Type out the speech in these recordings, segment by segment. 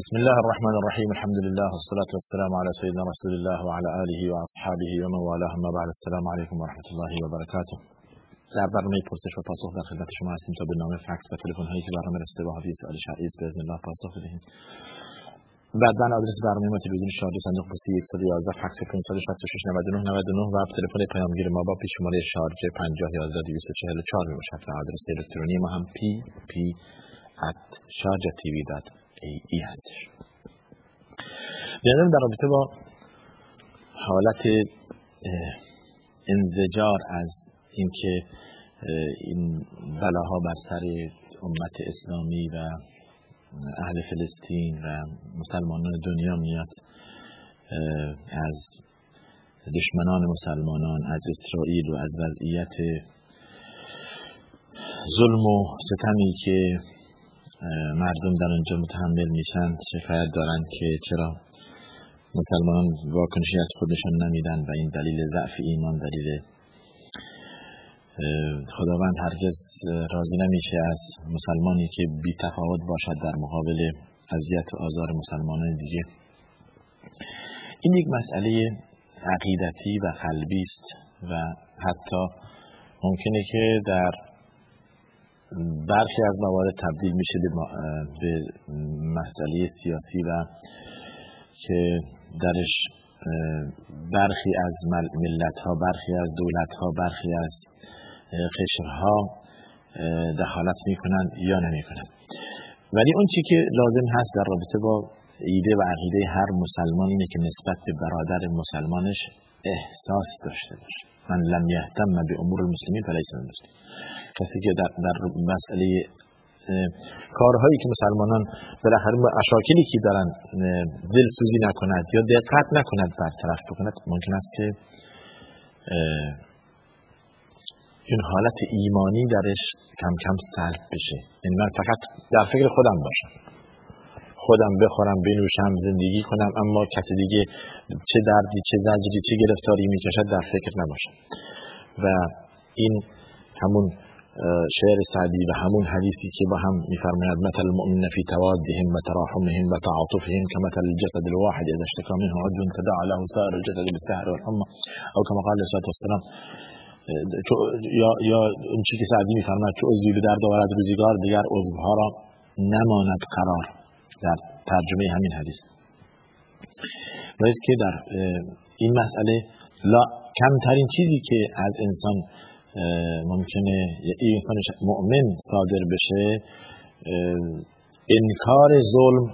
بسم الله الرحمن الرحیم الحمد لله والصلاة والسلام على سيدنا رسول الله وعلى آله وأصحابه ومن والاه ما بعد السلام علیکم و رحمت الله و برکاته در برنامه پرسش و پاسخ در خدمت شما هستیم تا به نام فکس و تلفن هایی که برنامه رسیده با حوی سوال شرعی به اذن الله پاسخ بدهیم بعد آدرس برنامه ما تلویزیون شارجه صندوق پستی 111 فکس 566 99 99 و تلفن پیامگیر ما با پیش شماره شارجه 50 11 244 می باشد و آدرس الکترونی ما هم پی پی at sharjatv.ae هستش. بیادم در رابطه با حالت انزجار از اینکه این بلاها بر سر امت اسلامی و اهل فلسطین و مسلمانان دنیا میاد از دشمنان مسلمانان از اسرائیل و از وضعیت ظلم و ستمی که مردم در اونجا متحمل میشن شکایت دارند که چرا مسلمانان واکنشی از خودشان نمیدن و این دلیل ضعف ایمان دلیل خداوند هرگز راضی نمیشه از مسلمانی که بی تفاوت باشد در مقابل اذیت و آزار مسلمانان دیگه. این یک مسئله عقیدتی و قلبی است و حتی ممکنه که در برخی از موارد تبدیل میشه به مسئله سیاسی و که درش برخی از ملت ها برخی از دولت ها برخی از قشرها دخالت می‌کنند یا نمی‌کنند. ولی اون چی که لازم هست در رابطه با ایده و عقیده هر مسلمان اینه که نسبت به برادر مسلمانش احساس داشته باشه. من لم یهتم به امور المسلمین فلیس من مسلم کسی که در, در مسئله کارهایی که مسلمانان بالاخره اشاکلی که دارن دلسوزی نکند یا دقت نکند برطرف بکند ممکن است که این حالت ایمانی درش کم کم سلب بشه. یعنی من فقط در فکر خودم باشم. خودم بخورم بنوشم زندگی کنم اما کسی دیگه چه دردی چه زجری چه گرفتاری می‌کشد در فکر نباشم و این همون شعر سعدی و همون حدیثی که با هم میفرماید مثل المؤمن فی توادهم و تراحمهم و تعاطفهم كمثل الجسد الواحد اذا اشتكى منه عضو تداعى له سائر الجسد بالسهر والحمى. او كما قال علیه والسلام یا یا اون چی که سعدی میفرماید که عضوی به درد آورد روزگار دیگر عضوها را نماند قرار. در ترجمه همین حدیث. و که در این مسئله لا کمترین چیزی که از انسان ممکنه این انسان مؤمن صادر بشه انکار ظلم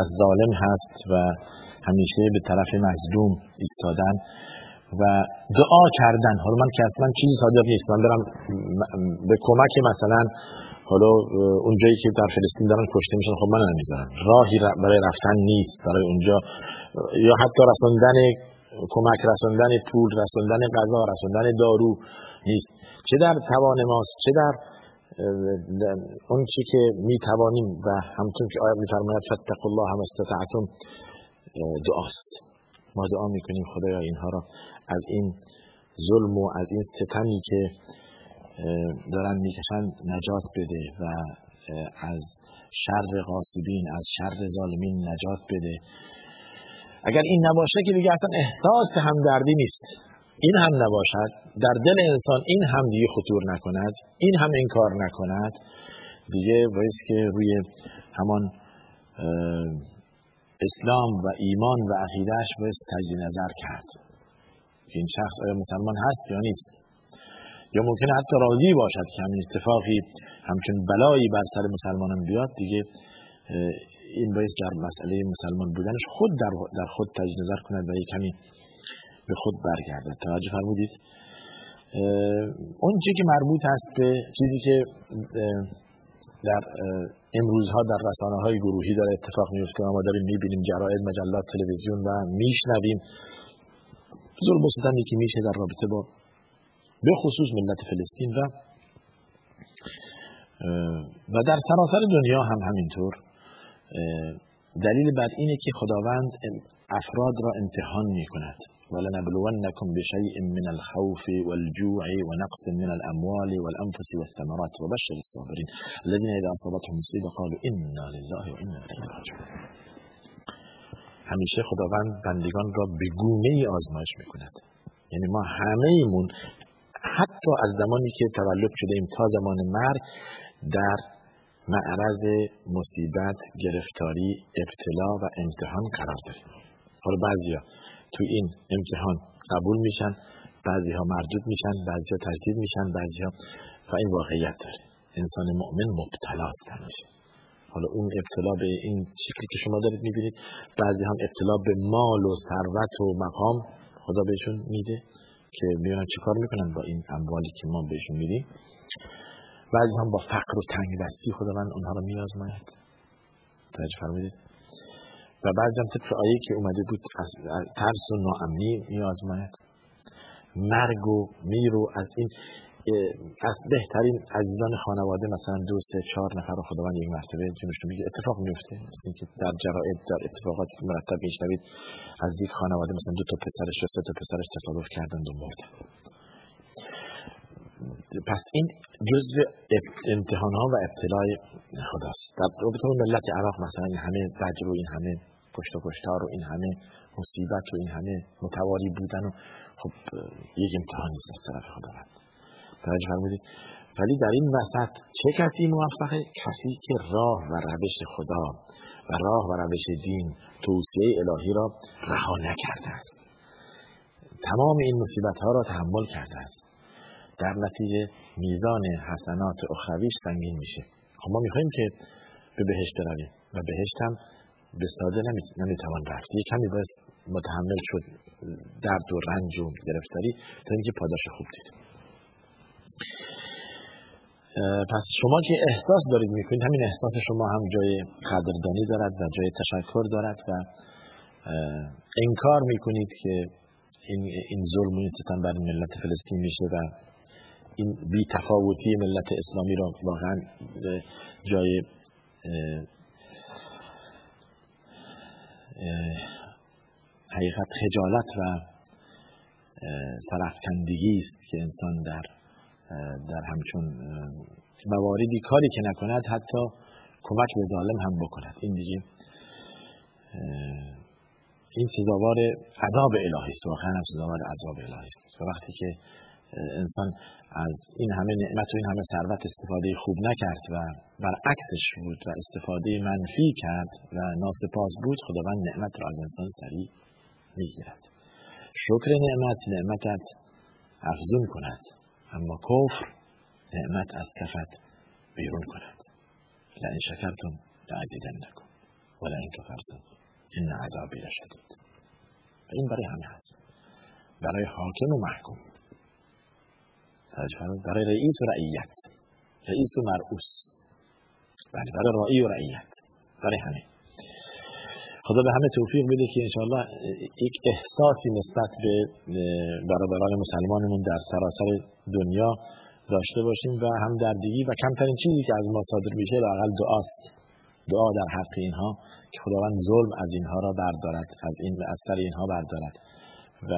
از ظالم هست و همیشه به طرف مظلوم ایستادن. و دعا کردن. حالا من که اصلا چیزی صادر نیست. من برم به کمک مثلا حالا اونجایی که در فلسطین دارن کشته میشن خب من نمی‌ذارم راهی برای رفتن نیست. برای اونجا یا حتی رساندن کمک رساندن پول رساندن غذا رساندن دارو نیست. چه در توان ماست چه در اون چی که می توانیم و همطور که آیت میفرماید فتقوا الله هم استطعتم دعاست. ما دعا می‌کنیم خدایا اینها را. از این ظلم و از این ستمی که دارن می‌کشن نجات بده و از شر غاصبین از شر ظالمین نجات بده. اگر این نباشه که دیگه اصلا احساس همدردی نیست. این هم نباشد. در دل انسان این هم دیگه خطور نکند. این هم این کار نکند. دیگه باید که روی همان اسلام و ایمان و عقیدهش باید تجدید نظر کرد. که این شخص آیا مسلمان هست یا نیست. یا ممکنه حتی راضی باشد که همین اتفاقی همچون بلایی بر سر مسلمانان بیاد دیگه این باید در مسئله مسلمان بودنش خود در, خود تجدید نظر کند و کمی به خود برگردد. توجه فرمودید. اون چی که مربوط هست به چیزی که در امروزها در رسانه های گروهی داره اتفاق میفته ما داریم می‌بینیم جراید مجلات تلویزیون و میشنویم. ظلم و ستمی که میشه در رابطه با به خصوص ملت فلسطین و و در سراسر دنیا هم همینطور دلیل بر اینه که خداوند افراد را امتحان می کند ولنبلونكم بشيء من الخوف والجوع ونقص من الأموال والأنفس والثمرات وبشر الصابرين الذين إذا أصابتهم مصيبة قالوا إنا لله وإنا إليه راجعون. همیشه خداوند بندگان را به گونه ای آزمایش می‌کند. یعنی ما همه ایمون حتی از زمانی که تولد شده ایم تا زمان مرگ در معرض مصیبت، گرفتاری، ابتلا و امتحان قرار داریم. حالا بعضیا تو این امتحان قبول میشن بعضی ها مردود میشن بعضی ها تجدید میشن بعضی ها و این واقعیت داره. انسان مؤمن مبتلاست همیشه. حالا اون ابتلا به این شکلی که شما دارید می‌بینید بعضی هم ابتلا به مال و ثروت و مقام خدا بهشون میده که میونن چیکار می‌کنن با این اموالی که ما بهشون میدیم. بعضی هم با فقر و تنگ دستی خدا من اونها رو میازماید توجه فرمودید. و بعضی هم طبق آیه که اومده بود از ترس و ناامنی میازماید مرگ و میر و از این از بهترین عزیزان خانواده مثلا دو سه چهار نفر رو خداوند یک مرتبه جنوش میگه اتفاق میفته مثل که در جرائد در اتفاقات مرتب میشنوید از یک خانواده مثلا دو تا پسرش و سه تا پسرش تصادف کردند و مردن پس این جزء امتحان ها و ابتلای خداست. در رابطه ملت عراق مثلا این همه زجر و این همه پشت و پشتار و این همه مصیبت و این همه متواری بودن و خب یک امتحانی است از طرف خداوند. توجه فرمودید. ولی در این وسط چه کسی موفقه؟ کسی که راه و روش خدا و راه و روش دین توصیه الهی را رها نکرده است. تمام این مصیبت ها را تحمل کرده است. در نتیجه میزان حسنات اخرویش سنگین میشه. خب ما می‌خوایم که به بهشت برویم و بهشت هم به ساده نمی‌توان رفت. یه کمی باید متحمل شد درد و رنج و گرفتاری تا اینکه پاداش خوب دید. پس شما که احساس دارید می‌کنید همین احساس شما هم جای قدردانی دارد و جای تشکر دارد و انکار می‌کنید که این, این ظلم و این ستم بر ملت فلسطین میشه و این بی تفاوتی ملت اسلامی را واقعا جای حقیقت خجالت و سرفکندگی است که انسان در در همچون مواردی کاری که نکند حتی کمک به ظالم هم بکند. این دیگه این سزاوار عذاب الهی است. واقعا هم سزاوار عذاب الهی است. و وقتی که انسان از این همه نعمت و این همه ثروت استفاده خوب نکرد و برعکسش بود و استفاده منفی کرد و ناسپاس بود خداوند نعمت را از انسان سریع می‌گیرد. شکر نعمت نعمتت افزون کند. اما کفر نعمت از کفت بیرون کند. لئن شکرتم لازیدنکم ولئن کفرتم این عذابی لشدید. این برای همه هست. برای حاکم و محکوم. برای رئیس و رعیت. رئیس و مرعوس. بله برای رایی و رعیت. برای همه. خدا به همه توفیق بده که انشاءالله یک احساسی نسبت به برادران مسلمانمون در سراسر دنیا داشته باشیم و هم دردگی و کمترین چیزی که از ما صادر میشه لاقل دعاست. دعا در حق اینها که خداوند ظلم از اینها را بردارد از این از سر اینها بردارد. و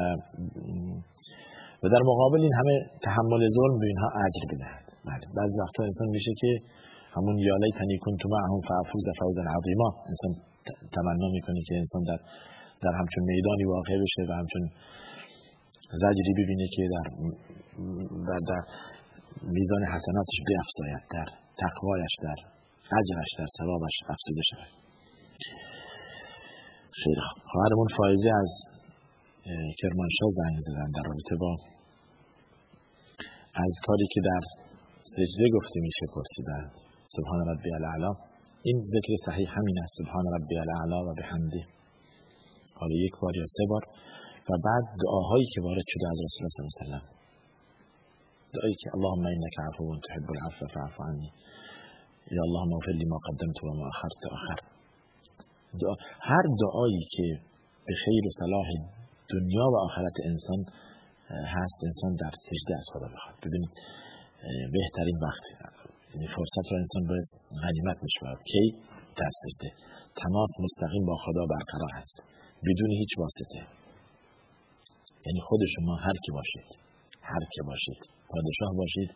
و در مقابل این همه تحمل ظلم به اینها اجر بدهد. بله بعضی وقتا انسان میشه که همون یالی تنی کنت معهم فافوز فوزا عظیما. انسان تمنا می‌کنه که انسان در در همچون میدانی واقع بشه و همچون زجری ببینه که در در, در میزان حسناتش بیافزاید در تقوایش در اجرش در ثوابش افزوده شود. خیلی خواهرمون فایزه از کرمانشاه زنگ زدن در رابطه با از کاری که در سجده گفته میشه پرسیدن. سبحان ربی الاعلا این ذکر صحیح همین است. سبحان ربی الاعلا و به حمده حالا یک بار یا سه بار. و بعد دعاهایی که وارد شده از رسول الله صلی الله علیه و دعایی که اللهم انک عفو تحب العفو فاعف عنی. یا اللهم اغفر ما قدمت و ما اخرت آخر. دعا هر دعایی که به خیر و صلاح دنیا و آخرت انسان هست انسان در سجده از خدا بخواد. ببینید بهترین وقت یعنی فرصت رو انسان باید غنیمت می‌شود کی؟ در تماس مستقیم با خدا برقرار هست بدون هیچ واسطه. یعنی خود شما هر کی باشید. هر کی باشید. پادشاه باشید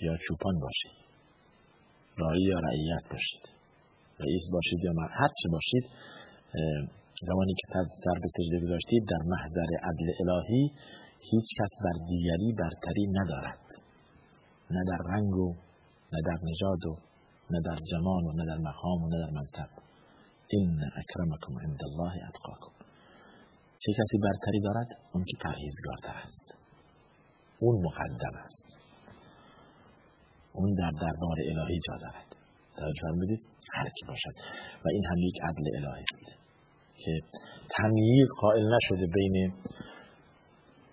یا چوپان باشید. رایی یا رعیت باشید. رئیس باشید یا هر چی باشید زمانی که سر به سجده گذاشتید در محضر عدل الهی هیچ کس بر دیگری برتری ندارد. نه در رنگ و نه در نژاد و نه در جمال و نه در مقام و نه در منصب این اکرمکم عند الله اتقاکم چه کسی برتری دارد؟ اون که پرهیزگارتر است. اون مقدم است. اون در دربار الهی جا دارد. توجه فرمودید هر کی باشد. و این هم یک عدل الهی است که تمییز قائل نشده بین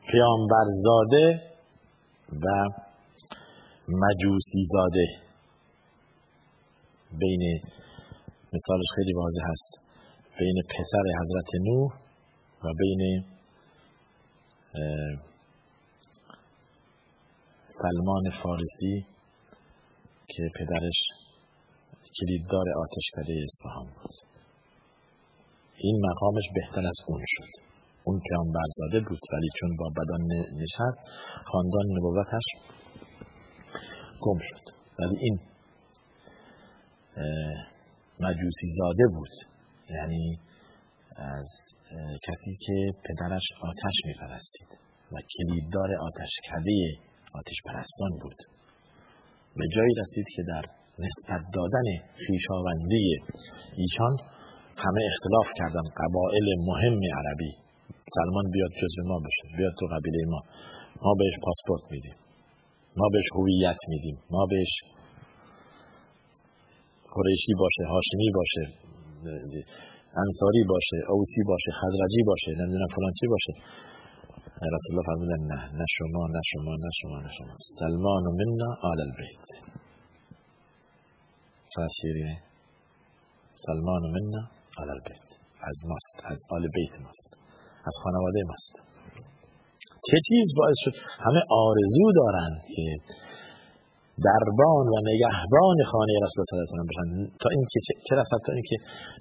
پیامبرزاده و مجوسی زاده بین مثالش خیلی واضح هست. بین پسر حضرت نوح و بین سلمان فارسی که پدرش کلیددار آتشکده اصفهان بود. این مقامش بهتر از اون شد. اون برزاده بود ولی چون با بدان نشست خاندان نبوتش گم شد. ولی این مجوسی زاده بود. یعنی از کسی که پدرش آتش میپرستید و کلیددار آتشکده آتش پرستان بود. به جایی رسید که در نسبت دادن خیشاوندی ایشان همه اختلاف کردن قبائل مهم عربی. سلمان بیاد جزو ما بشه بیاد تو قبیله ما. ما بهش پاسپورت میدیم. ما بهش هویت میدیم. ما بهش قریشی باشه هاشمی باشه انصاری باشه اوسی باشه خزرجی باشه نمی‌دونم فلان چی باشه. رسول الله فرمودن نه نه شما نه شما نه شما نه شما. سلمان و منا آل البیت. چه شیریه سلمان و منا آل البیت. از ماست از آل بیت ماست. از خانواده ماست. چه چیز باعث شد؟ همه آرزو دارن که دربان و نگهبان خانه رسول الله صلی الله علیه و بشن. تا اینکه چه رسد تا اینکه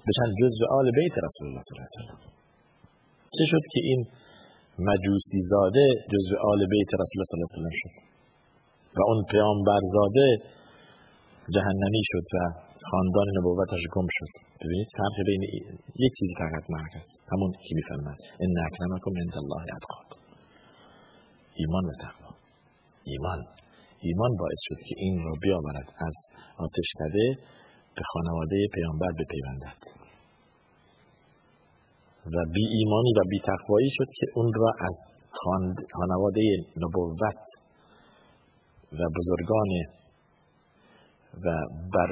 بشن جزء آل بیت رسول الله صلی الله علیه و چه شد که این مجوسی زاده جزء آل بیت رسول الله صلی الله علیه و شد؟ و اون پیامبر زاده جهنمی شد و خاندان نبوتش گم شد. ببینید فرق بین یک چیزی فقط مرگ همون که می‌فهمد ان اکرمکم عند الله اتقاکم. ایمان و تقوا. ایمان. ایمان باعث شد که این را بیاورد از آتشکده به خانواده پیامبر بپیوندد. و بی ایمانی و بی تقوایی شد که اون را از خانواده نبوت و بزرگان و بر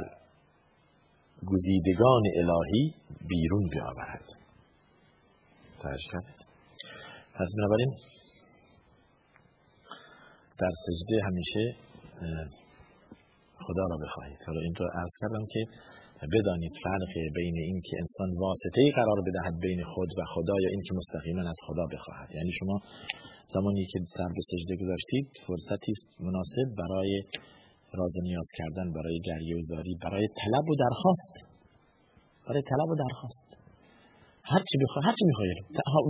گزیدگان الهی بیرون بیاورد. توجه کردید پس بنابراین در سجده همیشه خدا را بخواهید. حالا این رو عرض کردم که بدانید فرق بین این که انسان واسطه ای قرار بدهد بین خود و خدا یا این که مستقیما از خدا بخواهد. یعنی شما زمانی که سر به سجده گذاشتید فرصتی است مناسب برای راز نیاز کردن برای گریه و زاری برای طلب و درخواست. برای طلب و درخواست. هر چی بخواد هر چی می‌خواید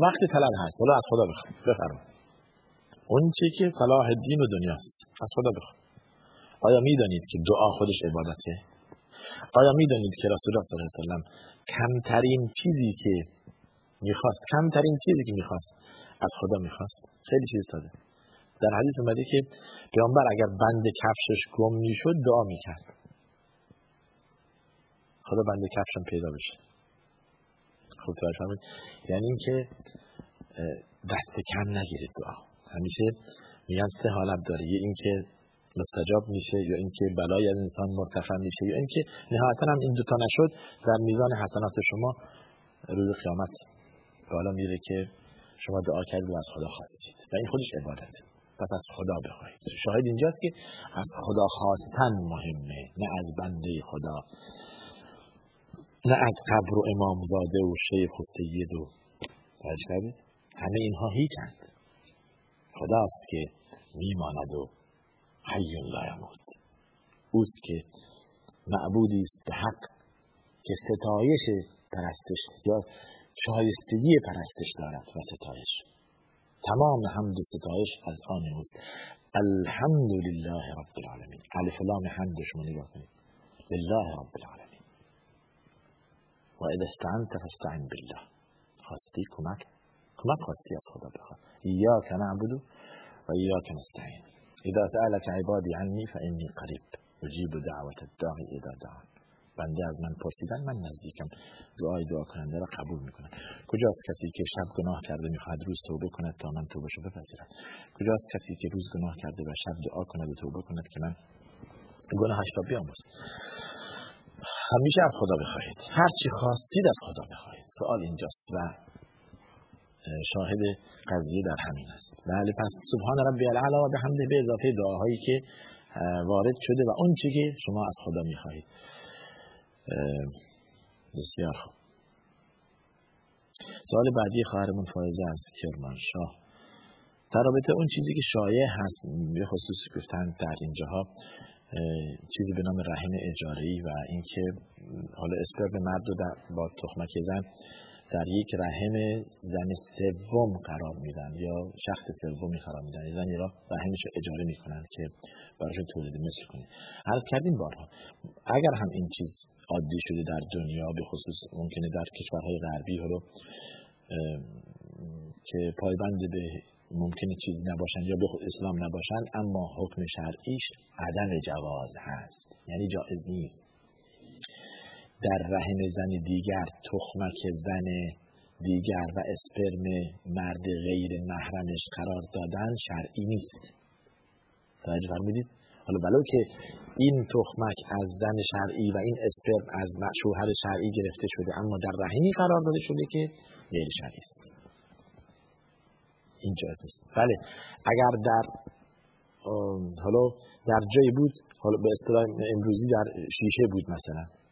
وقت طلب هست. حالا از خدا بخواید بفرمایید. اون چی که صلاح دین و دنیاست از خدا بخواد. آیا می‌دانید که دعا خودش عبادته؟ آیا می‌دانید که رسول الله صلی الله علیه و سلم کمترین چیزی که می‌خواست کمترین چیزی که می‌خواست از خدا می‌خواست؟ خیلی چیز ساده در حدیث اومده که پیامبر اگر بند کفشش گم می‌شد دعا می‌کرد. خدا بند کفشم پیدا بشه. خب تو یعنی اینکه دست کم نگیرید دعا. همیشه میگن سه حالت داره. یه اینکه مستجاب میشه یا اینکه بلای از انسان مرتفع میشه یا اینکه نهایتا هم این دوتا نشد در میزان حسنات شما روز قیامت بالا میره که شما دعا کردید و از خدا خواستید. و این خودش عبادت. پس از خدا بخواهید. شاهد اینجاست که از خدا خواستن مهمه نه از بنده خدا. نه از قبر و امامزاده و شیخ و سید و همه اینها هیچند. خداست که میماند و حی لا یموت اوست که معبودی است به حق که ستایش پرستش یا شایستگی پرستش دارد و ستایش. تمام حمد و ستایش از آن اوست. الحمد لله رب العالمین. الف لام حمد شما نگاه کنید. لله رب العالمین. و اذا استعنت فاستعن بالله. خواستی کمک کمک خواستی از خدا بخواد ایاک نعبد و ایاک نستعین. اذا سألك عبادی عنی فانی قریب. اجیب دعوت الداعی اذا دعان. بنده از من پرسیدن من نزدیکم. دعای دعا کننده را قبول می‌کنم. کجاست کسی که شب گناه کرده می‌خواد روز توبه کند تا من توبه شو بپذیرم؟ کجاست کسی که روز گناه کرده و شب دعا کند و توبه کند که من گناهش را بیاموز همیشه از خدا بخواهید. هر چی خواستید از خدا بخواهید. سوال اینجاست و شاهد قضیه در همین است. بله پس سبحان ربی العلا و به حمده به اضافه دعاهایی که وارد شده و اون چی که شما از خدا می‌خواهید. بسیار خوب. سوال بعدی خواهرمون فایزه است کرمانشاه. در رابطه اون چیزی که شایع هست به خصوص گفتن در اینجاها چیزی به نام رحم اجاری و اینکه حالا اسپرم مرد رو با تخمک زن در یک رحم زن سوم قرار میدن یا شخص سومی قرار میدن. زنی را رحمش رو اجاره می‌کنند که براش تولید مثل کنه عرض کردیم بارها اگر هم این چیز عادی شده در دنیا به خصوص ممکنه در کشورهای غربی حالا که پایبند به ممکنه چیزی نباشن یا به اسلام نباشن اما حکم شرعیش عدم جواز هست. یعنی جائز نیست. در رحم زن دیگر تخمک زن دیگر و اسپرم مرد غیر محرمش قرار دادن شرعی نیست. توجه فرمودید؟ حالا بلو که این تخمک از زن شرعی و این اسپرم از شوهر شرعی گرفته شده اما در رحمی قرار داده شده که غیر شرعی است. این جایز نیست. بله اگر در حالا در جایی بود حالا به اصطلاح امروزی در شیشه بود مثلا.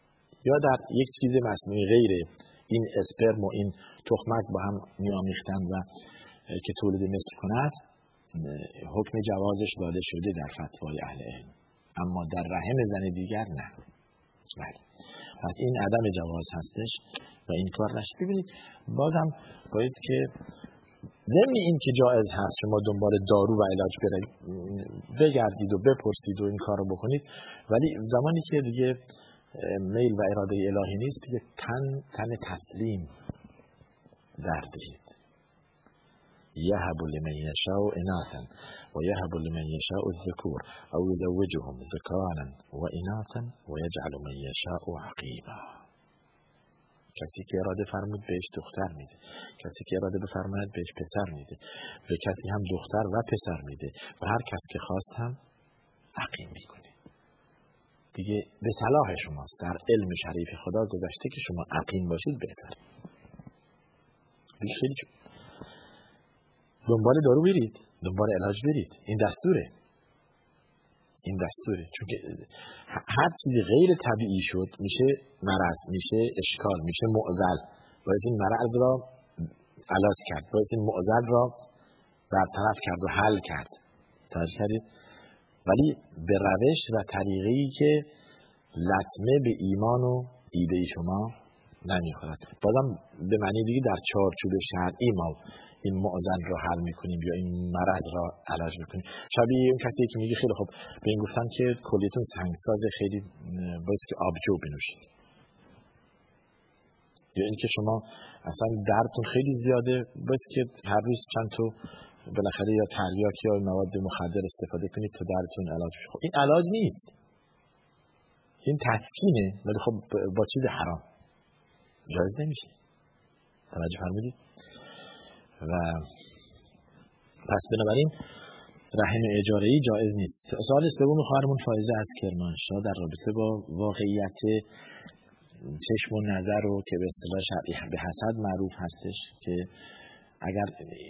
یا در یک چیز مصنوعی غیر این اسپرم و این تخمک با هم میامیختند و که تولید مثل کند حکم جوازش داده شده در فتوای اهل علم. اما در رحم زن دیگر نه. بله. پس این عدم جواز هستش و این کار نشد. ببینید بازم باید که ضمن این که جایز هست شما دنبال دارو و علاج بگردید و بپرسید و این کار رو بکنید ولی زمانی که دیگه میل و اراده الهی نیست که تن تن تسلیم دردید یهب لمن یشاء اناثا و یهب لمن یشاء الذکور او یزوجهم ذکارا و اناثا و یجعل من یشاء عقیما. کسی که اراده فرمود بهش دختر میده. کسی که اراده بفرماید بهش پسر میده. به کسی هم دختر و پسر میده. و هر کس که خواست هم عقیم می‌کنه دیگه به صلاح شماست. در علم شریف خدا گذشته که شما عقیم باشید بهتر دیگه خیلی دنبال دارو برید دنبال علاج برید. این دستوره. این دستوره. چون که هر چیزی غیر طبیعی شد میشه مرض میشه اشکال میشه معزل باید این مرض را علاج کرد. باید این معزل را برطرف کرد و حل کرد. توجه کردید؟ ولی به روش و طریقی که لطمه به ایمان و ایده شما نمی‌خورد. بازم به معنی دیگه در چارچوب شرعی ما این معزن را حل می‌کنیم یا این مرض را علاج می‌کنیم. شبیه اون کسی که میگه خیلی خب به این گفتن که کلیتون سنگساز خیلی باید که آبجو بنوشید. یا اینکه شما اصلا دردتون خیلی زیاده باید که هر روز چند تو بالاخره یا تریاک یا مواد مخدر استفاده کنید تا درتون علاج بشه. خب این علاج نیست. این تسکینه ولی خب با چیز حرام. جایز نمیشه. توجه فرمودید. و پس بنابراین رحم اجاره ای جایز نیست. سوال سوم خواهرمون فایزه از کرمانشاه در رابطه با واقعیت چشم و نظر رو که به اصطلاح به حسد معروف هستش که اگر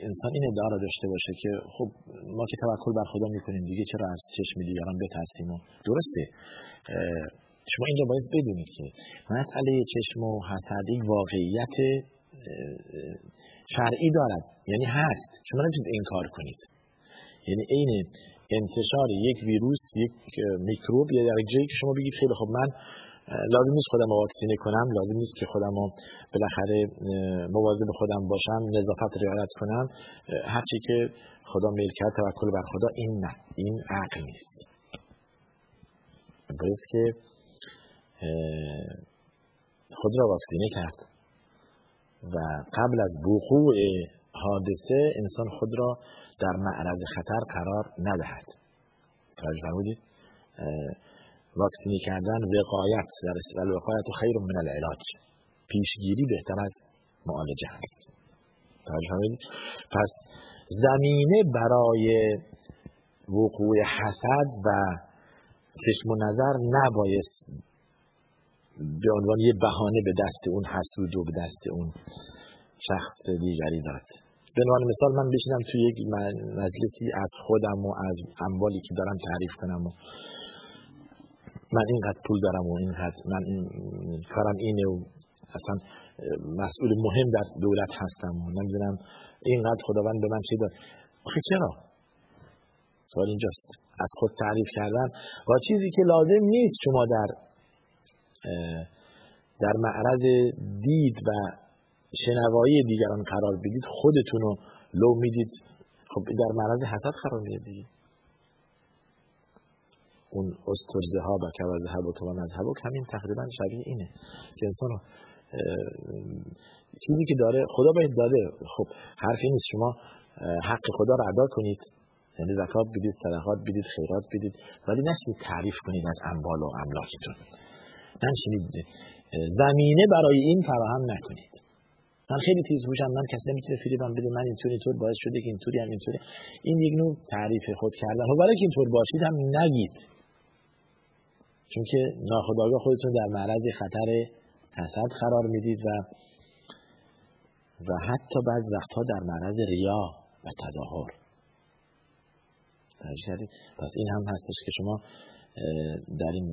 انسان این ادعا را داشته باشه که خب ما که توکل بر خدا می‌کنیم دیگه چرا از چشم دیگران بترسیم و درسته. شما این رو باید بدونید که مسئله چشم و حسد این واقعیت شرعی دارد. یعنی هست. شما نمی‌تونید انکار کنید. یعنی عین انتشار یک ویروس یک میکروب یا در جایی که شما بگید خیلی خب من لازم نیست خودم واکسینه کنم لازم نیست که خودم بالاخره مواظب خودم باشم نظافت رعایت کنم. هرچی که خدا میل کرد توکل بر خدا این نه این عقل نیست. باید که خود را واکسینه کرد و قبل از وقوع حادثه انسان خود را در معرض خطر قرار ندهد. توجه فرمودید؟ واکسینی کردن وقایت در وقایت خیر من العلاج. پیشگیری بهتر از معالجه هست پس زمینه برای وقوع حسد و چشم و نظر نبایست به عنوان یه بهانه به دست اون حسود و به دست اون شخص دیگری داد. به عنوان مثال من بشینم توی یک مجلسی از خودم و از اموالی که دارم تعریف کنم و من اینقدر پول دارم و اینقدر من این کارم اینه و اصلا مسئول مهم در دولت هستم و نمی‌دونم اینقدر خداوند به من چی داد. آخه چرا؟ سوال اینجاست. از خود تعریف کردن و چیزی که لازم نیست شما در در معرض دید و شنوایی دیگران قرار بدید خودتون رو لو می‌دید. خب در معرض حسد قرار می‌دید اون استرزه ها و ها و از هبک همین تقریبا شبیه اینه. که انسان چیزی که داره خدا باید داده. خب حرفی نیست. شما حق خدا رو ادا کنید. یعنی زکات بدید صدقات بدید خیرات بدید. ولی نشید تعریف کنید از اموال و املاکتون. نشید زمینه برای این فراهم نکنید. من خیلی تیز بوشم من کسی نمی‌تونه فریبم بده. من اینطور اینطور باعث شده که اینطوری هم اینطوری. این یک نوع تعریف خود کردن. و برای که اینطور باشید هم نگید. چون که ناخداگاه خودتون در معرض خطر حسد قرار می‌دید و و حتی بعض وقتها در معرض ریا و تظاهر. پس این هم هستش که شما در این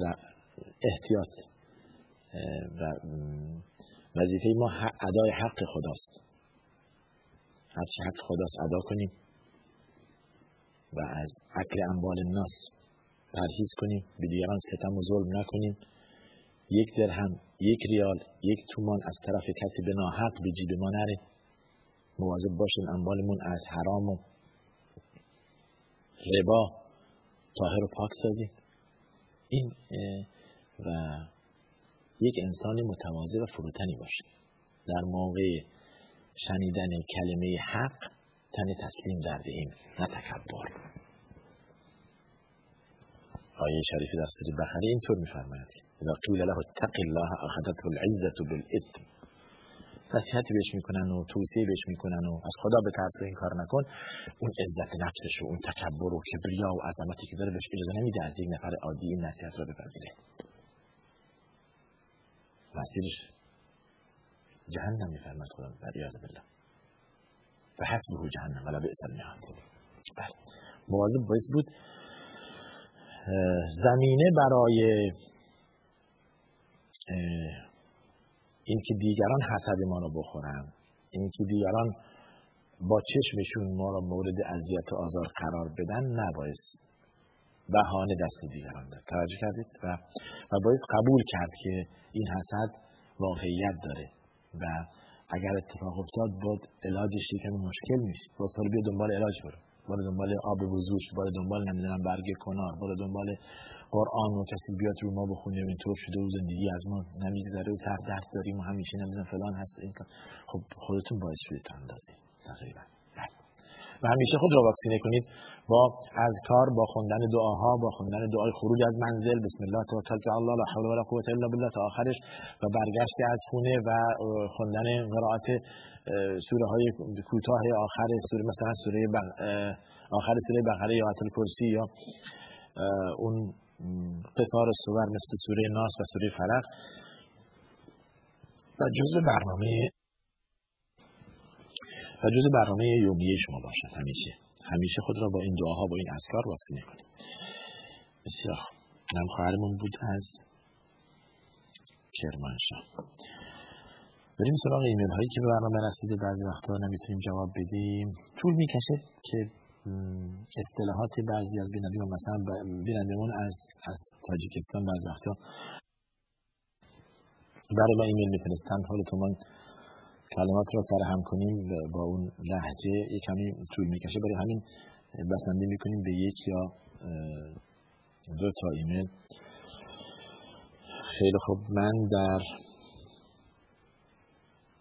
احتیاط و وظیفه ما ادای حق خداست. هرچی حق خداست ادا کنیم و از اکل اموال الناس پرهیز کنیم به دیگران ستم و ظلم نکنیم. یک درهم یک ریال یک تومان از طرف کسی به ناحق به جیب ما نره. مواظب باشیم اموالمون از حرام و ربا طاهر و پاک سازیم این و یک انسان متواضع و فروتنی باشه. در موقع شنیدن کلمه حق تن تسلیم در دهیم نه تکبر. آیه شریفی در سری بخری اینطور میفرماید. اذا قیل له اتق الله اخذته العزه بالاثم نصیحتی بهش می‌کنن و توصیه بهش می‌کنن و از خدا به ترس این کار نکن. اون عزت نفسش و اون تکبر و کبریا و عظمتی که داره بهش اجازه نمیده از یک نفر عادی این نصیحت رو بپذیره. مسیرش جهنم میفرماد خدا عیاذ بالله. و حسبه جهنم ولا بئس المهاد بله. مواظب باید بود زمینه برای اینکه دیگران حسد ما رو بخورن اینکه دیگران با چشمشون ما رو مورد اذیت و آزار قرار بدن نباید بهانه دست دیگران داد. توجه کردید؟ و و باید قبول کرد که این حسد واقعیت داره و اگر اتفاق افتاد بود علاجش یکم مشکل میشه با سال بیا دنبال علاج برو برو دنبال آب وضوش برو دنبال نمی‌دونم برگ کنار برو دنبال قرآن و کسی بیاد رو ما بخونه اینطور شده و زندگی از ما نمیگذره و سر درد داریم و همیشه نمی‌دونم فلان هست این خب خودتون باعث شده تا تقریبا. و همیشه خود را واکسینه کنید با از کار با خوندن دعاها با خوندن دعای خروج از منزل. بسم الله توکلت علی الله لا حول ولا قوه الا بالله تا آخرش. و برگشت از خونه و خوندن قرائت سوره های کوتاه آخر سوره مثلا سوره آخر سوره بقره یا آیت کرسی یا اون قصار سور مثل سوره ناس و سوره فلق و جزء برنامه و جزء برنامه یومیه شما باشد. همیشه. همیشه خود را با این دعاها با این اذکار واکسینه کنید بسیار نم خواهرمون بود از کرمانشاه. بریم سراغ ایمیل هایی که به برنامه رسیده. بعضی وقتا نمی‌تونیم جواب بدیم. طول می‌کشه که اصطلاحات بعضی از بینندگان مثلا بینندگان از از تاجیکستان بعضی وقتا برای ما ایمیل میفرستند. حال من کلمات رو سرهم کنیم با اون لحجه یک کمی طول می‌کشه. برای همین بسنده می‌کنیم به یک یا دو تا ایمیل. خیلی خوب. من در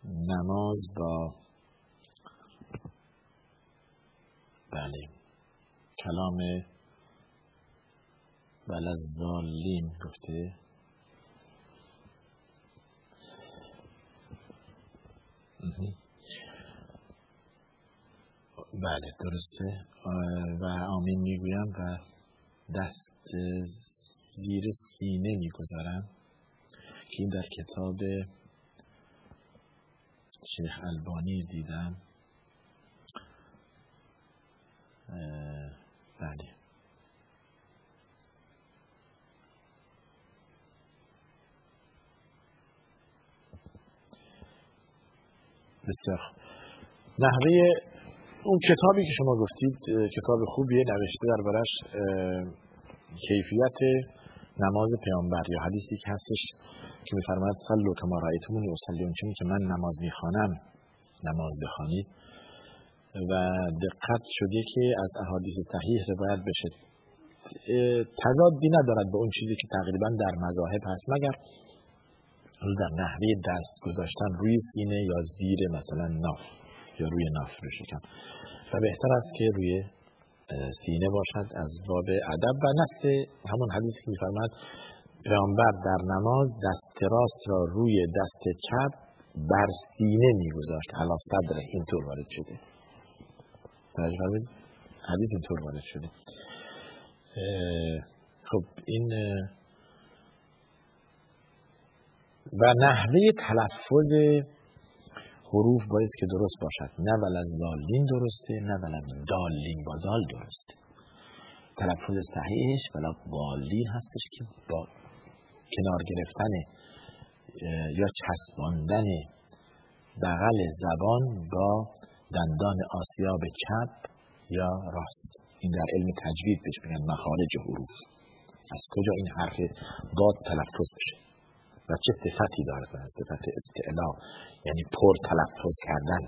نماز با بله کلام بلزالین گفته. بله درسته. و آمین می‌گویم و دست زیر سینه می‌گذارم که این در کتاب شیخ البانی دیدم. بله. بسیار نحوه اون کتابی که شما گفتید کتاب خوبیه نوشته دربارش کیفیت نماز پیامبر یا حدیثی که هستش که میفرماید صلو کما رأیتمونی اصلی اون که من نماز می‌خوانم نماز بخوانید. و دقت شده که از احادیث صحیح روایت بشه. تضادی ندارد به اون چیزی که تقریبا در مذاهب هست. مگر در نحوه دست گذاشتن روی سینه یا زیر مثلا ناف یا روی ناف رو شکن و بهتر است که روی سینه باشد از باب ادب و نفس همون حدیثی که میفرماد پیامبر در نماز دست راست را روی دست چپ بر سینه میگذاشت. علا صدره اینطور وارد شده. حدیث اینطور وارد شده. خب این و نحوه تلفظ حروف باید که درست باشد. نه ولد زالین درسته نه ولد دالین. با دال درسته. تلفظ صحیحش ولا بالین هستش که با کنار گرفتن یا چسباندن بغل زبان با دندان آسیاب چپ یا راست. این در علم تجوید بهش میگن مخارج حروف. از کجا این حرف داد تلفظ بشه و چه صفتی دارد من صفت استعلا؟ یعنی پر تلفظ کردن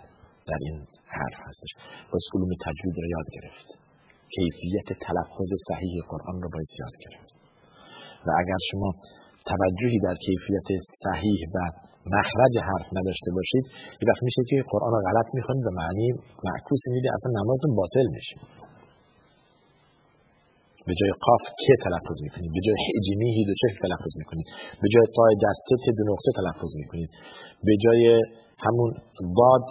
در این حرف هستش. باید علوم تجوید رو یاد گرفت. کیفیت تلفظ صحیح قرآن رو باید یاد گرفت. و اگر شما توجهی در کیفیت صحیح و مخرج حرف نداشته باشید یه وقت میشه که قرآن رو غلط می‌خونید و معنی معکوس میده اصلا نمازتون باطل میشه. به جای قاف که تلفظ می‌کنید؟ به جای حجمی هید و چه تلفظ می‌کنید؟ به جای تای دسته دو نقطه تلفظ می‌کنید؟ به جای همون باد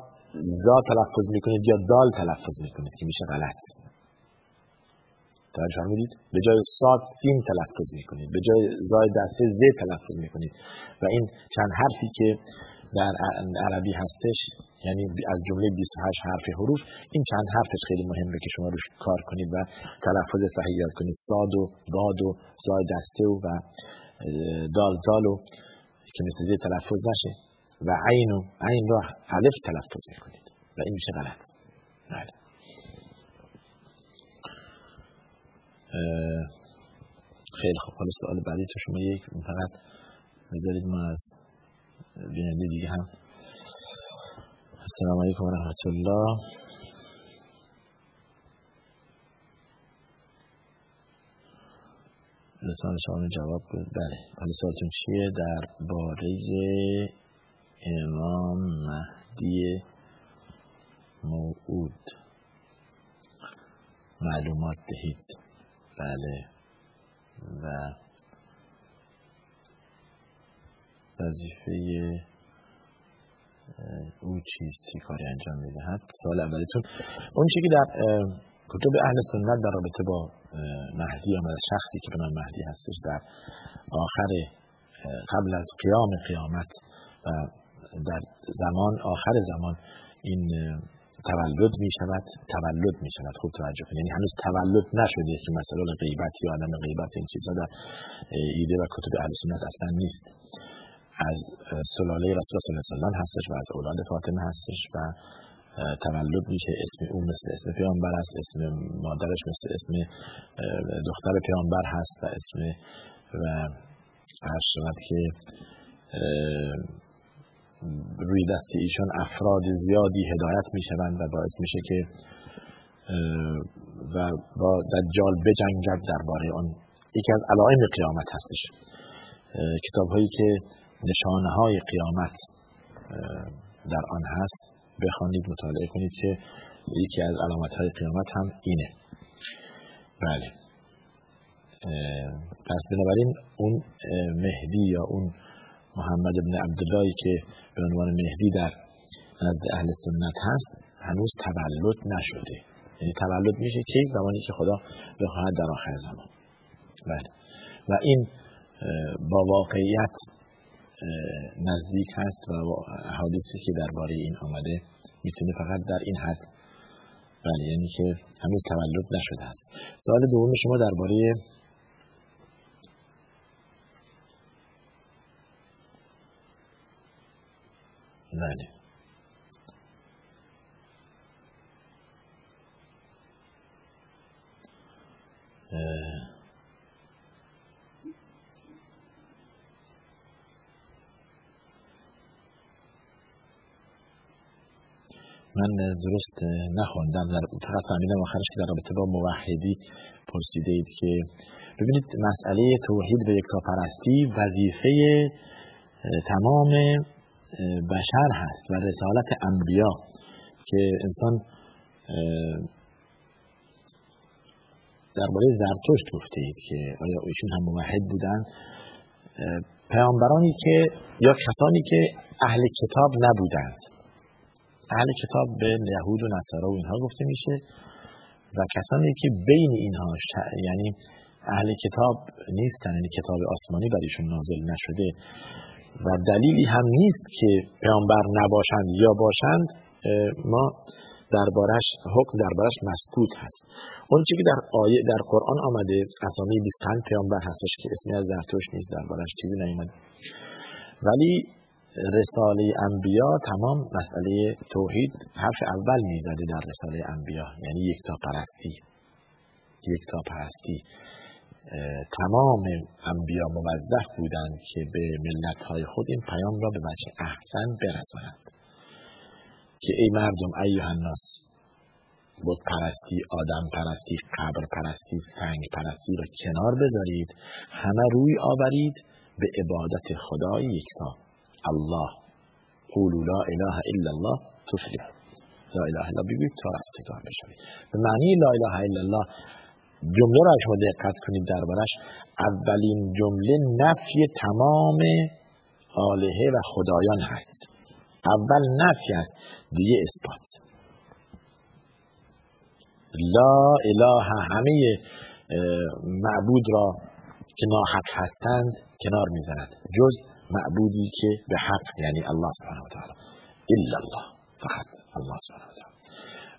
زا تلفظ می‌کنید یا دال تلفظ می‌کنید که میشه غلط. توجه می‌دید به جای ساد سین تلفظ می‌کنید. به جای زای دسته ز تلفظ می‌کنید. و این چند حرفی که در عربی هستش یعنی از جمله 28 حرف حروف این چند حرفش خیلی مهمه که شما روش کار کنید و تلفظ صحیح یاد کنید. ساد و داد و زای دسته و, دال دال و که مثل زی تلفظ نشه. و عین و عین را حلف تلفظ می‌کنید. و این میشه غلط. بله. خیلی خوب. حالا سوال بعدی تو شما یک فقط بذارید ما از بیننده دیگه هم. السلام علیکم و رحمت الله. لطفا شما جواب کنید بله. حالا سوالتون چیه؟ در باره امام مهدی موعود. معلومات دهید. بله. و وظیفه او چیست چی کاری انجام می‌دهد؟ سوال اولیتون اون چی که در کتب اهل سنت در رابطه با مهدی آمده شخصی که به مهدی هستش در آخر قبل از قیام قیامت و در زمان آخر زمان این تولد می شود تولد می شود خوب توجه کنید. یعنی هنوز تولد نشده که مسئله غیبت یا عدم غیبت این چیزها در ایده و کتب اهل سنت اصلا نیست. از سلاله رسول صلی الله علیه هستش و از اولاد فاطمه هستش و تولد میشه اسم اون مثل اسم پیامبر است اسم مادرش مثل اسم دختر پیامبر هست و اسم و هر که روی دست ایشون افراد زیادی هدایت می‌شوند و باعث میشه که و با دجال بجنگد درباره آن. یکی از علائم قیامت هستش. کتاب هایی که نشانه های قیامت در آن هست. بخوانید مطالعه کنید که یکی از علامت های قیامت هم اینه. بله. پس بنابراین اون مهدی یا اون محمد ابن عبداللهی که به عنوان مهدی در نزد اهل سنت هست هنوز تولد نشده. یعنی تولد میشه که زمانی که خدا بخواهد در آخر زمان. بله. و این با واقعیت نزدیک هست و حادثی که درباره این آمده می‌تونه فقط در این حد بله یعنی که هنوز تولد نشده است. سوال دوم شما درباره بله. من درست نخوندم در فقط فهمیدم آخرش که در رابطه با موحدی پرسیده اید که ببینید مسئله توحید و یکتاپرستی وظیفه تمام بشر هست و رسالت انبیا که انسان درباره زرتشت گفته اید که آیا ایشون هم موحد بودن؟ پیامبرانی که یا کسانی که اهل کتاب نبودند. اهل کتاب به یهود و نصارا و اینها گفته میشه و کسانی که بین اینها یعنی اهل کتاب نیستن یعنی کتاب آسمانی برایشون نازل نشده و دلیلی هم نیست که پیامبر نباشند یا باشند ما دربارش حکم دربارش مسکوت هست. اون چیزی که در آیه در قرآن آمده اسامی 25 پیامبر هستش که اسمی از زرتشت نیست دربارش چیزی نیومده. ولی رساله انبیا تمام مسئله توحید حرف اول می‌زده در رساله انبیا یعنی یکتا پرستی یکتا پرستی تمام انبیا موظف بودند که به ملت های خود این پیام را به وجه احسن برسانند که ای مردم ای الناس بود پرستی آدم پرستی قبر پرستی سنگ پرستی را کنار بذارید همه روی آورید به عبادت خدای یکتا. الله. قولوا لا اله الا الله تفلح. لا اله الا بگوید تا رستگار بشوید. به معنی لا اله الا الله جمله را شما دقت کنید دربارش اولین جمله نفی تمام آلهه و خدایان هست. اول نفی است دیگه اثبات. لا اله همه معبود را که ناحق هستند کنار می‌زند. جز معبودی که به حق یعنی الله سبحانه و تعالی. الا الله فقط الله سبحانه و تعالی.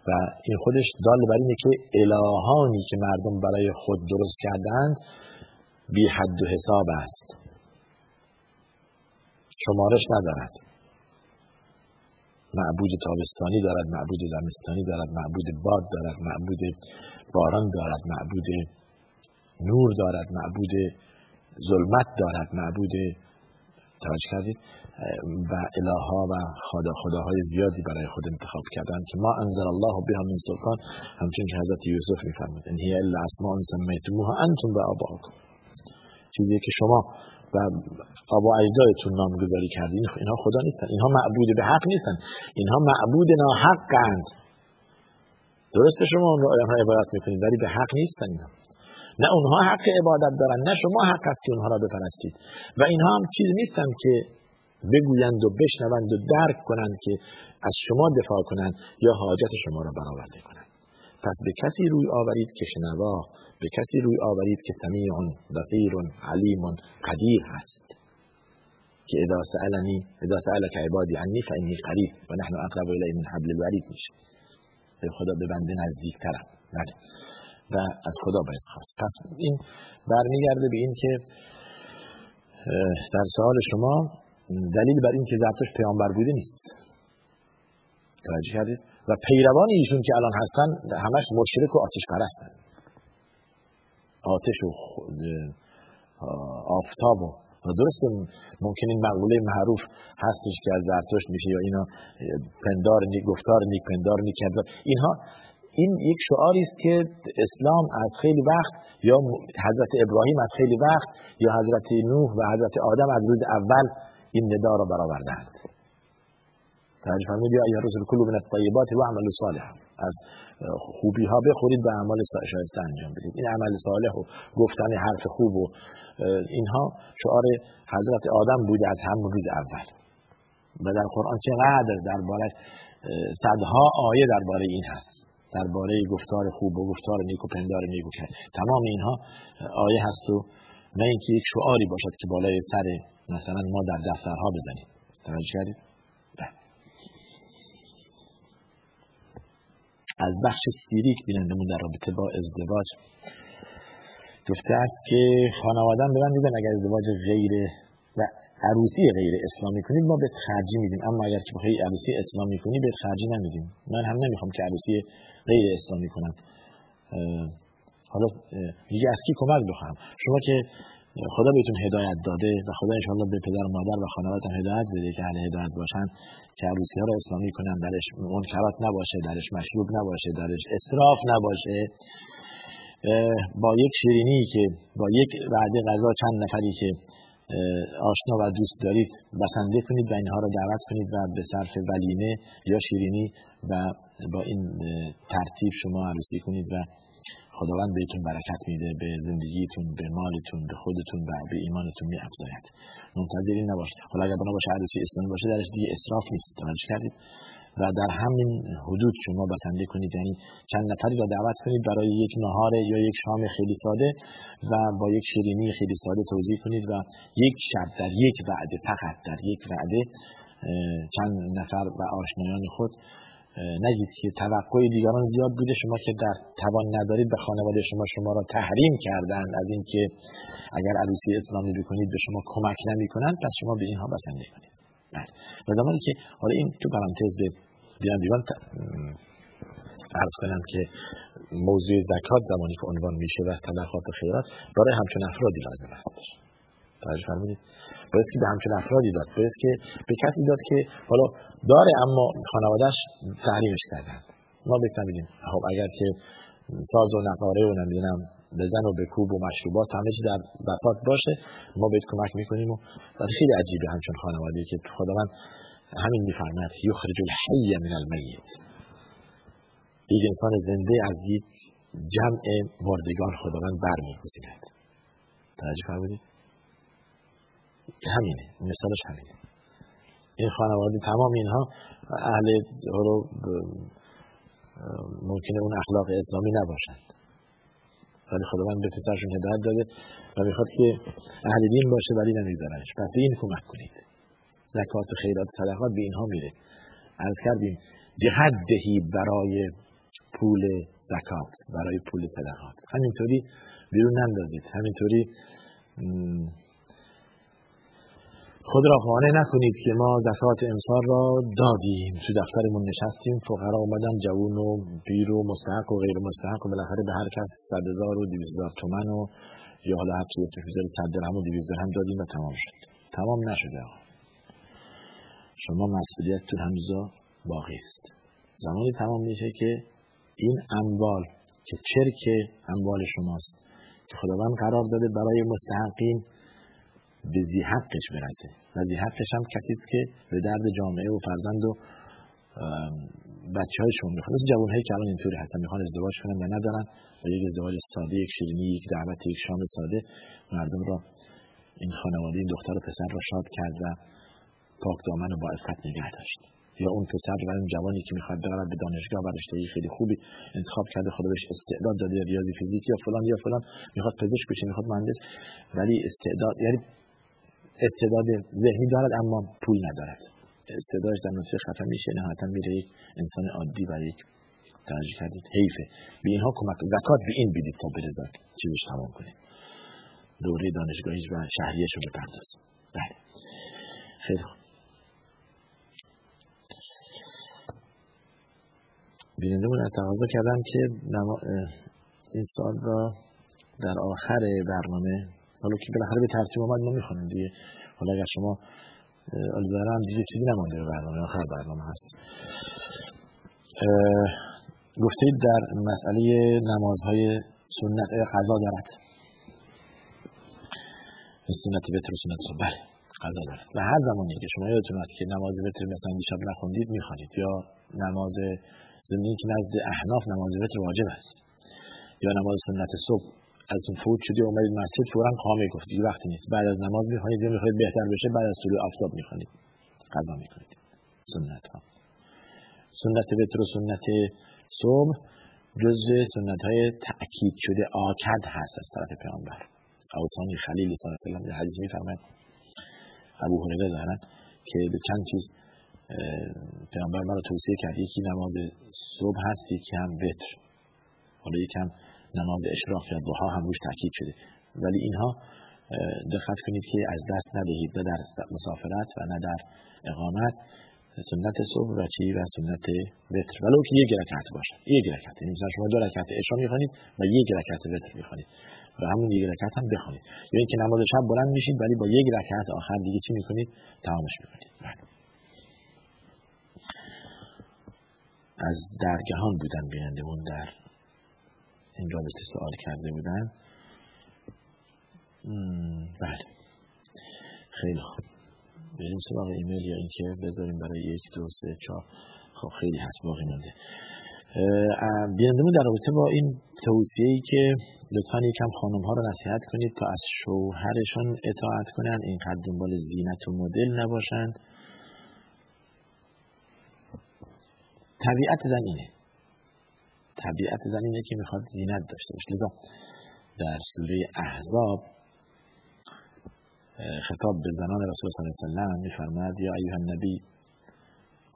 و این خودش دال بر اینه که الهانی که مردم برای خود درست کردند بی حد و حساب است. شمارش ندارد. معبود تابستانی دارد معبود زمستانی دارد معبود باد دارد معبود باران دارد معبود نور دارد معبود ظلمت دارد معبود توجه کردید و الها و خدا خداهای زیادی برای خود انتخاب کردند که ما انزل الله بها من سلطان. همچون که حضرت یوسف میفرمود ان هی الا اسماء سمیتموها انتم و آباؤکم. چیزی که شما و آبا اجدادتون نامگذاری کردین اینها خدا نیستن اینها معبود به حق نیستن اینها معبود ناحقند درسته شما اون را عبادت می‌کنید ولی به حق نیستن اینها. نه اونها حق عبادت دارن نه شما حق است که اونها را بپرستید. و اینها هم چیز نیستند که بگویند و بشنوند و درک کنند که از شما دفاع کنند یا حاجت شما را برآورده کنند. پس به کسی روی آورید که شنوا به کسی روی آورید که سمیع بصیر علیم قدیر هست. که اذا سألنی اذا سألك عبادی عنی فانی قریب و نحن اقرب الیه من حبل الورید میشه. به خدا به بنده نزدیکترم. بله. و از خدا باید خواست. پس این برمیگرده به این که در سوال شما دلیل بر این که زرتشت پیامبر بوده نیست. توجه کردید؟ و پیروان ایشون که الان هستن همش مشرک و آتش پرستن. آتش و آفتاب و درسته ممکن این مقوله معروف هستش که از زرتشت میشه یا اینا پندار نیک گفتار نیک پندار نیک اینها این یک شعاری است که اسلام از خیلی وقت یا حضرت ابراهیم از خیلی وقت یا حضرت نوح و حضرت آدم از روز اول این ندا را برآوردند. توجه فرمودید یا رسول کلو من الطیبات و عمل صالح از خوبی ها بخورید و اعمال شایسته انجام بدید. این عمل صالح و گفتن حرف خوب و اینها شعار حضرت آدم بوده از همون روز اول. و در قرآن چقدر درباره صدها آیه درباره این هست. درباره گفتار خوب و گفتار نیک و پندار نیک و تمام اینها آیه هست و نه اینکه یک شعاری باشد که بالای سر مثلا ما در دفترها بزنیم. توجه کردید؟ از بخش سیریک بینندمون در رابطه با ازدواج گفته است که خانواده به من میدن اگر ازدواج غیر و عروسی غیر اسلامی کنید ما به خرجی میدیم. اما اگر که بخوای عروسی اسلامی کنی به خرجی نمیدیم. من هم نمی‌خوام که عروسی غیر اسلامی کنم حالا میگه از کی کمک بخوام شما که خدا بهتون هدایت داده و خدا انشاءالله به پدر و مادر و خانوادتون هدایت بده که اهل هدایت باشن که عروسی ها رو اسلامی کنن درش منکرات نباشه درش مشروب نباشه درش اسراف نباشه. با یک شیرینی که با یک وعده غذا چند نفری که آشنا و دوست دارید بسنده کنید و اینها رو دعوت کنید و به صرف ولیمه یا شیرینی و با این ترتیب شما عروسی کنید و خداوند بهتون برکت میده به زندگیتون به مالتون به خودتون و به ایمانتون می افزاید منتظر این نباش. حالا اگر بنا باشه عروسی اسلامی باشه درش دیگه اسراف نیست. توجه کردید؟ و در همین حدود شما بسنده کنید. یعنی چند نفری را دعوت کنید برای یک نهار یا یک شام خیلی ساده و با یک شیرینی خیلی ساده توضیح کنید و یک شب در یک وعده فقط در یک وعده چند نفر و آشنایان خود نگید که توقع دیگران زیاد بوده. شما که در توان ندارید به خانواده شما شما را تحریم کردن از اینکه اگر عروسی اسلامی بکنید به شما کمک نمی کنند پس شما به اینها بسنده کنید. بله. و زمانی که حالا این تو پرانتز به بیان دیوان ارز کنم که موضوع زکات زمانی که عنوان میشه و صدقات و خیرات برای همچون افرادی لازم هستش توجه فرمودید. باید که به همچون افرادی داد. باید که به کسی داد که حالا داره اما خانوادهش تحریمش کردن. ما بکنیم خب اگر که ساز و نقاره و نمی‌دونم بزن و بکوب و مشروبات همه چی در بساط باشه ما بهت کمک می‌کنیم و خیلی عجیبه همچون خانواده که خداوند همین میفرماید یخرج الحی من المیت. یک انسان زنده از یک جمع مردگان خداوند برمیگزیند. توجه فرمودید؟ همینه مثالش همینه. این خانواده تمام اینها اهل رو ممکنه اون اخلاق اسلامی نباشند. ولی خداوند به پسرشون هدایت داده و می‌خواد که اهل دین باشه ولی نمیذارنش پس به این کمک کنید. زکات خیرات صدقات به اینها میره. از کردیم جهد دهی برای پول زکات برای پول صدقات. همینطوری بیرون نندازید. همینطوری خود را قانع نکنید که ما زکات امسال را دادیم. تو دفترمون نشستیم فقرا اومدن جوون و پیر و مستحق و غیر مستحق و بالاخره به هر کس صد هزار و دویست هزار تومن و یا حالا هر چی اسمش صد درهم و دویست درهم دادیم و تمام شد. تمام نشده. آقا شما مسئولیتتون هنوزا باقی است. زمانی تمام میشه که این اموال که چرک اموال شماست که خداوند قرار داده برای مستحقین به زی حقش برسه. و زی حقش هم کسی است که به درد جامعه و فرزند و بچه هایشون می‌خواد. مثل جوان هایی که الان اینطوری هستن می‌خوان ازدواج کنن و ندارن. و یک ازدواج ساده یک شیرینی یک دعوت یک شام ساده. مردم را این خانواده این دختر و پسر را شاد کرد و پاک دامن و با عفت نگه داشت. یا اون پسر و اون جوانی که می‌خواد برود به دانشگاه و رشته خیلی خوبی انتخاب کرده خدا بهش استعداد داده ریاضی فیزیک یا فلان یا فلان می‌خواد پزشک بشه می‌خواد مهندس ولی استعداد یعنی استعداد ذهنی دارد اما پول ندارد. استعدادش در نتیجه خفه میشه نهایتا میره یک انسان عادی و یک ترجیح کردید. حیفه به اینها کمک زکات به این بیدید تا برزا چیزش تمام کنید دوره دانشگاهیش و شهریش رو بپرداز بله. خیلی خوب. بیننده من تقاضا کردم که این سال را در آخر برنامه حالا که بالاخره به ترتیب اومد ما می‌خونیم دیگه. حالا اگر شما الزهره هم دیگه چیزی نمانده به برنامه آخر برنامه هست. گفتید در مسئله نمازهای سنت قضا دارد. سنت وتر و سنت بله قضا دارد. و هر زمانی که شما یادتون که نماز وتر مثلا دیشب نخوندید می‌خوانید. یا نماز زمینی که نزد احناف نماز وتر واجب است. یا نماز سنت صبح. از اون فوت شدی اومدید مسجد فورا قامه گفتید وقتی نیست. بعد از نماز می‌خوانید یا می‌خواید بهتر بشه. بعد از طلوع آفتاب می‌خوانید قضا می‌کنید سنت ها سنت وتر و سنت صبح جزء سنت های تأکید شده آکد هست از طرف پیامبر. اوسانی خلیل صلی الله علیه و در حدیث میفرماید. ابو هریره که به چند چیز پیامبر مرا توصیه کرد یکی نماز صبح هست یکی هم وتر. حالا یکم نماز اشراق یا دوها هم روش تاکید شده. ولی اینها دقت کنید که از دست ندهید نه در مسافرت و نه در اقامت سنت صبح و چی؟ و سنت وتر. ولو که یک رکعت باشه. یک رکعت. یعنی مثلا شما دو رکعت عشا می‌خوانید و یک رکعت وتر می‌خوانید. و همون یک رکعت هم بخونید یا اینکه نماز شب بلند میشید ولی با یک رکعت آخر دیگه چی می‌کنید؟ تمامش می‌کنید. بله. از درگهان بودن بینندمون در این رابطه سوال کرده بودن. بله. خیلی خوب. بریم سراغ ایمیل یا اینکه بذاریم برای یک دو سه چهار. خب خیلی هست باقی مونده بیاندمون در رابطه با این توصیه ای که لطفا یکم خانم ها رو نصیحت کنید تا از شوهرشان اطاعت کنن. اینقدر دنبال زینت و مدل نباشن. طبیعت زن اینه طبیعت زن اینه که می‌خواد زینت داشته باشه. لذا در سوره احزاب خطاب به زنان رسول صلی الله علیه و سلم میفرماد یا ایها النبی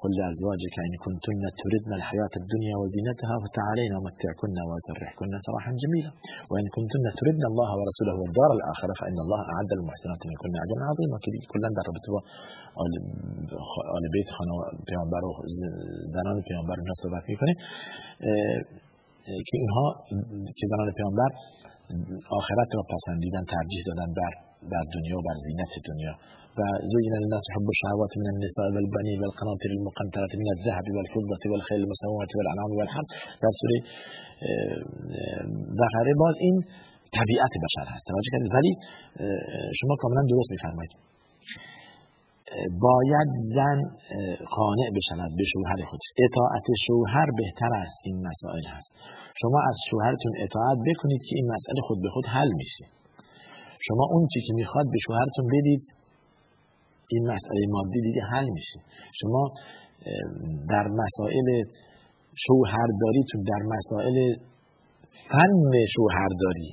قل لأزواجك إن كنتن تردن الحياة الدنيا وزينتها فتعالين ومتعكن وسرحكن سراحا جميلا. وإن كنتن تردن الله ورسوله والدار الآخرة فإن الله أعد للمحسنات منكن أجرا عظيما. كلا در رابطه با آل بیت خانه پیامبر زنان پیامبر اینا صحبت میکنه. که اینها که زنان پیامبر آخرت را پسندیدن ترجیح دادن بر بر دنیا و بر زینت دنیا. و زين للناس حب الشهوات من النساء والبنين والقناطر المقنطرة من الذهب والفضة والخيل المسومة والأنعام والحرث. در سوره بقره باز این طبیعت بشر هست. توجه ولی شما کاملا درست میفرمایید. باید زن قانع بشود به شوهر خودش. اطاعت شوهر بهتر است. این مسائل هست. شما از شوهرتون اطاعت بکنید که این مسئله خود به خود حل میشه. شما اون چی که می‌خواد به شوهرتون بدید. این مسئله مادی دیگه حل میشه. شما در مسائل شوهرداریتون در مسائل فن شوهرداری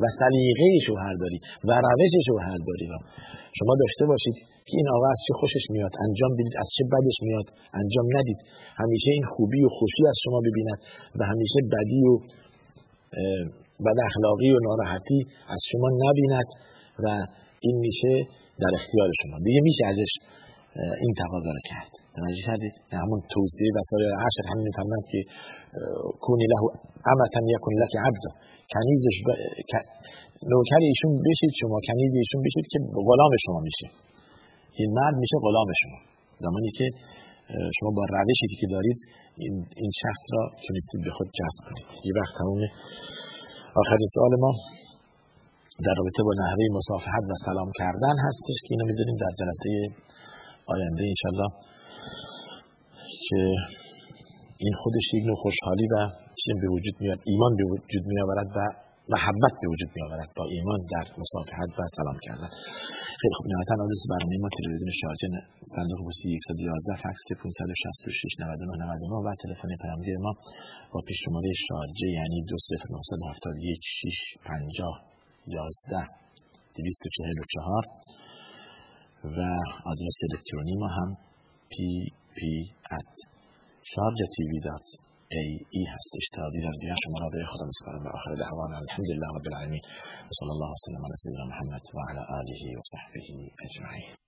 و سلیقه شوهرداری و روش شوهرداری را شما داشته باشید که این آقا از چه خوشش میاد انجام بدید از چه بدش میاد انجام ندید. همیشه این خوبی و خوشی از شما ببیند و همیشه بدی و بد اخلاقی و ناراحتی از شما نبیند و این میشه در اختیار شما. دیگه میشه ازش این تقاضا رو کرد. توجه کردید؟ همون توصیه و سایر عشر همین میفرمند که کونی له امتا یکن لک عبد. کنیزش ب... نوکر ایشون بشید شما کنیز ایشون بشید که غلام شما میشه این مرد میشه غلام شما. زمانی که شما با روشی که دارید این, این شخص را تونستید به خود جذب کنید. یه وقت تموم آخرین سوال ما. در رابطه با نحوه مصافحت و سلام کردن هستش که اینو می‌ذاریم در جلسه آینده انشالله که این خودش یک نوع خوشحالی و چیزی به وجود میاد ایمان به وجود میآورد و محبت به وجود میآورد با ایمان در مصافحت و سلام کردن. خیلی خوب. نهایتا آدرس برنامه ما تلویزیون شارجه صندوق پستی 111 فکس 566 99 99 و تلفن پیامگیر ما با پیش شماره شارجه یعنی 20971 650 11 244 و آدرس الکترونی ما هم pp at ای هستش. تا دیدار دیگر شما را به خدا میسپارم. و آخر دعوانا الحمدلله رب العالمین. و صلی الله وسلم علی سیدنا محمد و علی آله و صحبه اجمعین.